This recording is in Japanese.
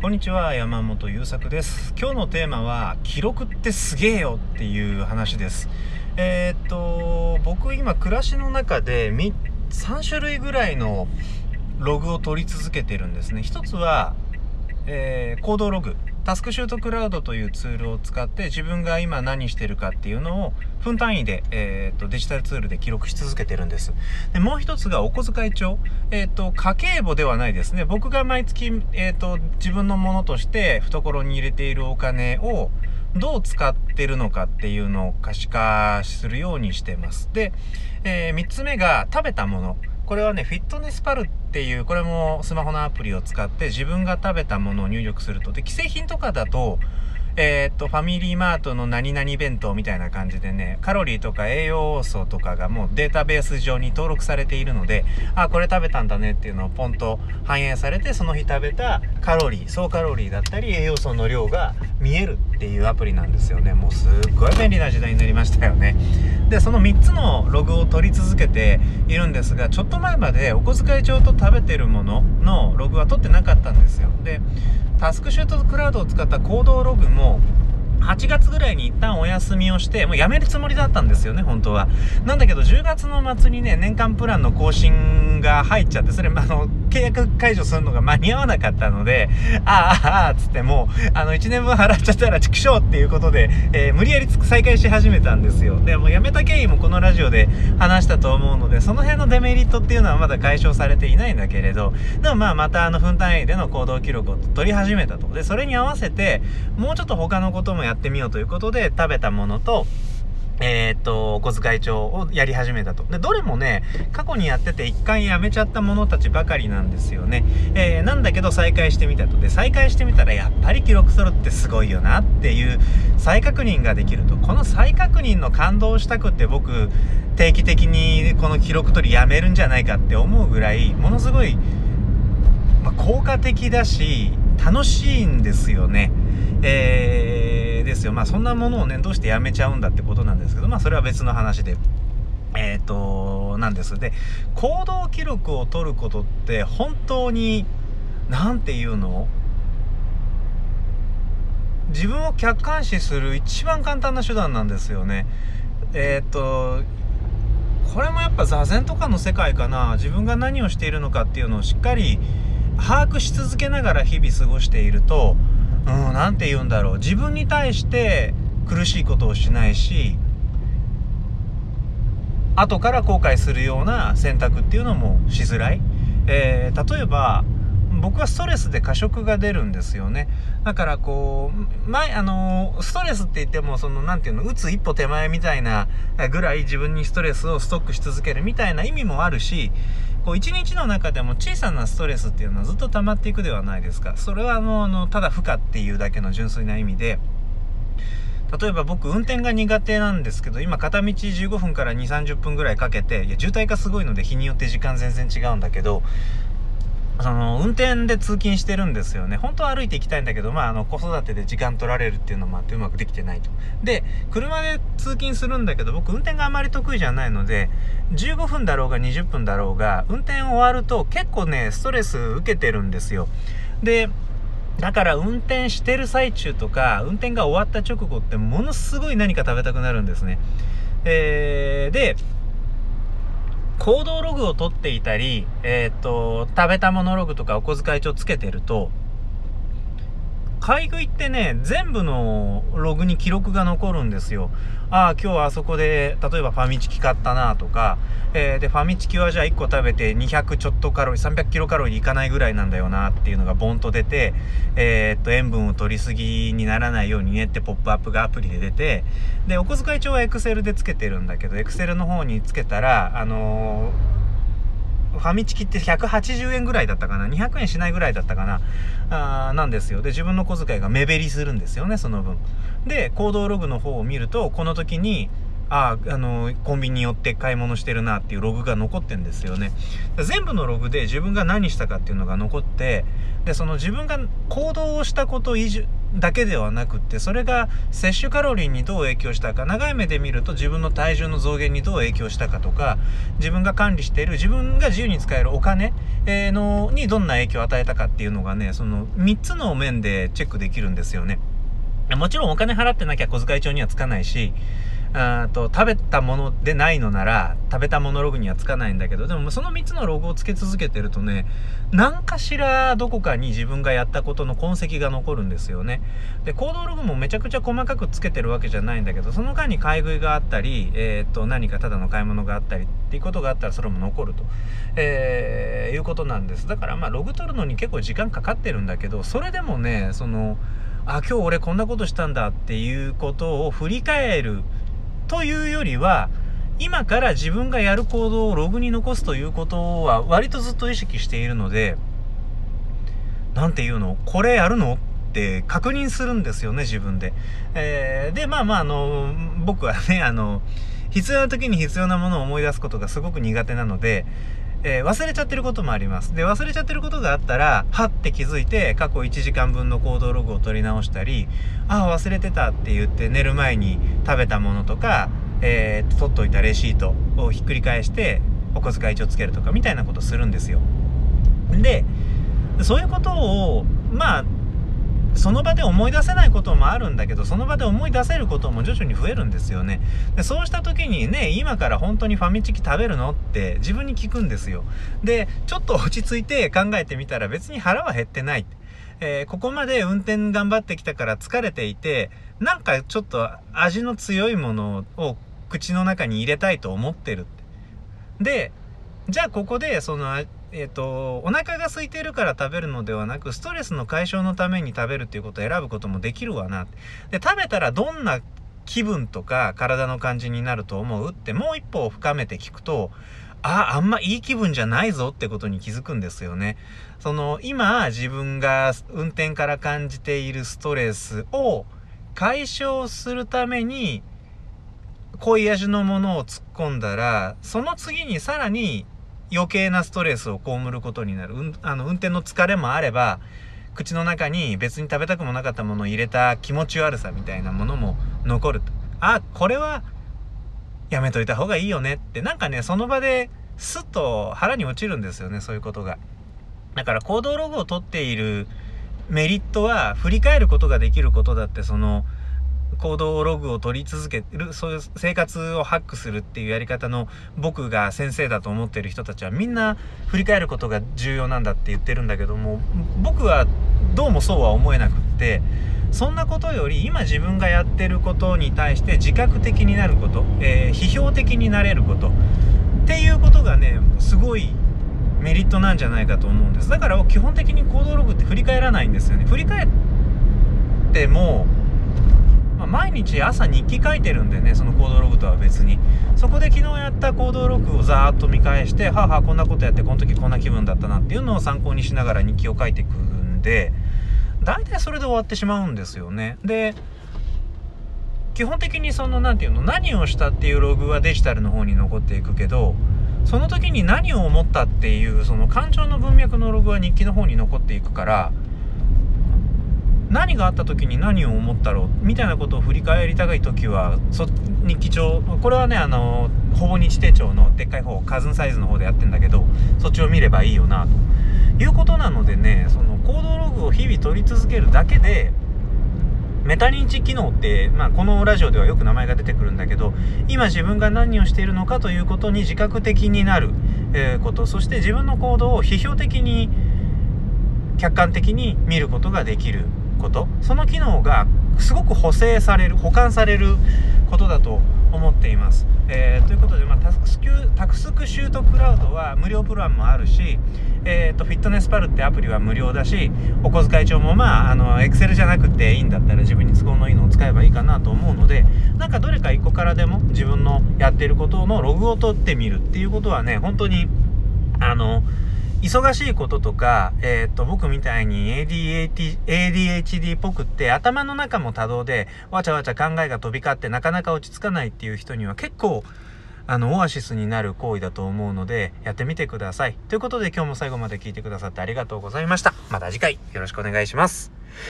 こんにちは山本優作です。今日のテーマは記録ってすげえよっていう話です。えー、っと僕今暮らしの中で3種類ぐらいのログを取り続けてるんですね。一つは、えー、行動ログ。タスクシュートクラウドというツールを使って自分が今何してるかっていうのを分単位で、えーと、デジタルツールで記録し続けてるんです。でもう一つがお小遣い帳。えっ、ー、と、家計簿ではないですね。僕が毎月、えっ、ー、と、自分のものとして懐に入れているお金をどう使ってるのかっていうのを可視化するようにしてます。で、えー、3つ目が食べたもの。これはね、フィットネスパルっていう、これもスマホのアプリを使って自分が食べたものを入力すると。で、既製品とかだと、えー、っと、ファミリーマートの何々弁当みたいな感じでね、カロリーとか栄養素とかがもうデータベース上に登録されているので、あ、これ食べたんだねっていうのをポンと反映されて、その日食べたカロリー、総カロリーだったり栄養素の量が見えるっていうアプリなんですよね。もうすっごい便利な時代になりましたよね。で、その3つのログを取り続けているんですが、ちょっと前までお小遣い帳と食べてるもののログは取ってなかったんですよ。で、タスクシュートクラウドを使った行動ログも8月ぐらいに一旦お休みをして、もうやめるつもりだったんですよね、本当は。なんだけど、10月の末にね、年間プランの更新が入っちゃって、それ、あの、契約解除するのが間に合わなかったので、ああ、ああ、つってもう、あの、1年分払っちゃったら畜生っていうことで、えー、無理やり再開し始めたんですよ。で、もうやめた経緯もこのラジオで話したと思うので、その辺のデメリットっていうのはまだ解消されていないんだけれど、でもまあ、またあの、分単位での行動記録を取り始めたと。で、それに合わせて、もうちょっと他のこともやってみようということで、食べたものと、えー、っと、お小遣い帳をやり始めたと。で、どれもね、過去にやってて一回やめちゃったものたちばかりなんですよね。えー、なんだけど再開してみたと。で、再開してみたらやっぱり記録するってすごいよなっていう再確認ができると。この再確認の感動したくって僕、定期的にこの記録取りやめるんじゃないかって思うぐらい、ものすごい、まあ、効果的だし、楽しいんですよね。えーですよ。まあそんなものをね、どうしてやめちゃうんだってことなんですけど、まあそれは別の話で。えっ、ー、と、なんです。で、行動記録を取ることって本当に、何て言うの？自分を客観視する一番簡単な手段なんですよね。えっ、ー、と、これもやっぱ座禅とかの世界かな。自分が何をしているのかっていうのをしっかり把握し続けながら日々過ごしていると、うん、なんて言うんだろう。自分に対して苦しいことをしないし、後から後悔するような選択っていうのもしづらい。えー、例えば、僕はストレスで過食が出るんですよね。だからこう、前、あのストレスって言っても、その、なんていうの、打つ一歩手前みたいなぐらい自分にストレスをストックし続けるみたいな意味もあるし、こう一日の中でも小さなストレスっていうのはずっと溜まっていくではないですか。それはもうあの、ただ負荷っていうだけの純粋な意味で、例えば僕運転が苦手なんですけど、今片道15分から2、30分ぐらいかけて、いや渋滞がすごいので日によって時間全然違うんだけど、その、運転で通勤してるんですよね。本当は歩いて行きたいんだけど、まあ、あの、子育てで時間取られるっていうのもあってうまくできてないと。で、車で通勤するんだけど、僕運転があまり得意じゃないので、15分だろうが20分だろうが、運転終わると結構ね、ストレス受けてるんですよ。で、だから運転してる最中とか、運転が終わった直後ってものすごい何か食べたくなるんですね。えー、で、行動ログを取っていたり、えっ、と、食べたものログとかお小遣い帳つけてると、買い食いってね、全部のログに記録が残るんですよ。ああ、今日はあそこで、例えばファミチキ買ったなとか、えー、で、ファミチキはじゃあ1個食べて200ちょっとカロリー、300キロカロリーいかないぐらいなんだよなっていうのがボンと出て、えー、っと、塩分を取りすぎにならないようにねってポップアップがアプリで出て、で、お小遣い帳はエクセルでつけてるんだけど、エクセルの方につけたら、あのーファミチキって180円ぐらいだったかな ?200 円しないぐらいだったかなあなんですよ。で、自分の小遣いが目減りするんですよね、その分。で、行動ログの方を見ると、この時に、ああ、の、コンビニに寄って買い物してるなっていうログが残ってんですよね。全部のログで自分が何したかっていうのが残って、で、その自分が行動をしたことだけではなくってそれが摂取カロリーにどう影響したか長い目で見ると自分の体重の増減にどう影響したかとか自分が管理している自分が自由に使えるお金、のにどんな影響を与えたかっていうのがねその3つの面でチェックできるんですよね。もちろんお金払ってなきゃ小遣い帳にはつかないしあと食べたものでないのなら食べたものログにはつかないんだけどでもその3つのログをつけ続けてるとね何かしらどこかに自分がやったことの痕跡が残るんですよね。で行動ログもめちゃくちゃ細かくつけてるわけじゃないんだけどその間に買い食いがあったり、えー、と何かただの買い物があったりっていうことがあったらそれも残ると、えー、いうことなんです。だからまあログ取るのに結構時間かかってるんだけどそれでもねそのあ今日俺こんなことしたんだっていうことを振り返るというよりは、今から自分がやる行動をログに残すということは割とずっと意識しているので、なんていうの？これやるの？って確認するんですよね、自分で。えー、で、まあまあ、あの、僕はね、あの、必要な時に必要なものを思い出すことがすごく苦手なので、えー、忘れちゃってることもあります。で、忘れちゃってることがあったら、はって気づいて、過去1時間分の行動ログを取り直したり、ああ、忘れてたって言って寝る前に食べたものとか、えー、取っといたレシートをひっくり返して、お小遣い帳つけるとか、みたいなことするんですよ。で、そういうことを、まあ、その場で思い出せないこともあるんだけど、その場で思い出せることも徐々に増えるんですよね。でそうした時にね、今から本当にファミチキ食べるのって自分に聞くんですよ。で、ちょっと落ち着いて考えてみたら別に腹は減ってない。えー、ここまで運転頑張ってきたから疲れていて、なんかちょっと味の強いものを口の中に入れたいと思ってるって。で、じゃあここでそのえっ、ー、と、お腹が空いてるから食べるのではなく、ストレスの解消のために食べるっていうことを選ぶこともできるわな。で、食べたらどんな気分とか体の感じになると思うってもう一歩深めて聞くと、あ、あんまいい気分じゃないぞってことに気づくんですよね。その、今自分が運転から感じているストレスを解消するために、濃い味のものを突っ込んだら、その次にさらに余計なストレスを被ることになる。うん、あの、運転の疲れもあれば、口の中に別に食べたくもなかったものを入れた気持ち悪さみたいなものも残ると。あ、これはやめといた方がいいよねって、なんかね、その場でスッと腹に落ちるんですよね、そういうことが。だから行動ログを取っているメリットは振り返ることができることだって、その、行動ログを取り続ける、そういう生活をハックするっていうやり方の僕が先生だと思ってる人たちはみんな振り返ることが重要なんだって言ってるんだけども、僕はどうもそうは思えなくって、そんなことより今自分がやってることに対して自覚的になること、えー、批評的になれることっていうことがね、すごいメリットなんじゃないかと思うんです。だから基本的に行動ログって振り返らないんですよね。振り返っても、まあ、毎日朝日記書いてるんでねその行動ログとは別に。そこで昨日やった行動ログをざーっと見返してはあはあこんなことやってこの時こんな気分だったなっていうのを参考にしながら日記を書いていくんで大体それで終わってしまうんですよね。で基本的にその何て言うの何をしたっていうログはデジタルの方に残っていくけどその時に何を思ったっていうその感情の文脈のログは日記の方に残っていくから何があった時に何を思ったろうみたいなことを振り返りたい時はそ日記帳これはねあのほぼ日手帳のでっかい方カズンサイズの方でやってんだけどそっちを見ればいいよなと。いうことなのでねその行動ログを日々取り続けるだけでメタ認知機能って、まあ、このラジオではよく名前が出てくるんだけど今自分が何をしているのかということに自覚的になる、えー、こと。そして自分の行動を批評的に客観的に見ることができる。ことその機能がすごく補正される保管されることだと思っています。えー、ということで、まあ、タスクタクスクシュートクラウドは無料プランもあるし、えーと、フィットネスパルってアプリは無料だしお小遣い帳もまああのエクセルじゃなくていいんだったら自分に都合のいいのを使えばいいかなと思うのでなんかどれか1個からでも自分のやってることのログを取ってみるっていうことはね本当にあの忙しいこととか、えっ、と、僕みたいに ADHD, ADHD っぽくって頭の中も多動でわちゃわちゃ考えが飛び交ってなかなか落ち着かないっていう人には結構あの、オアシスになる行為だと思うので、やってみてください。ということで今日も最後まで聞いてくださってありがとうございました。また次回よろしくお願いします。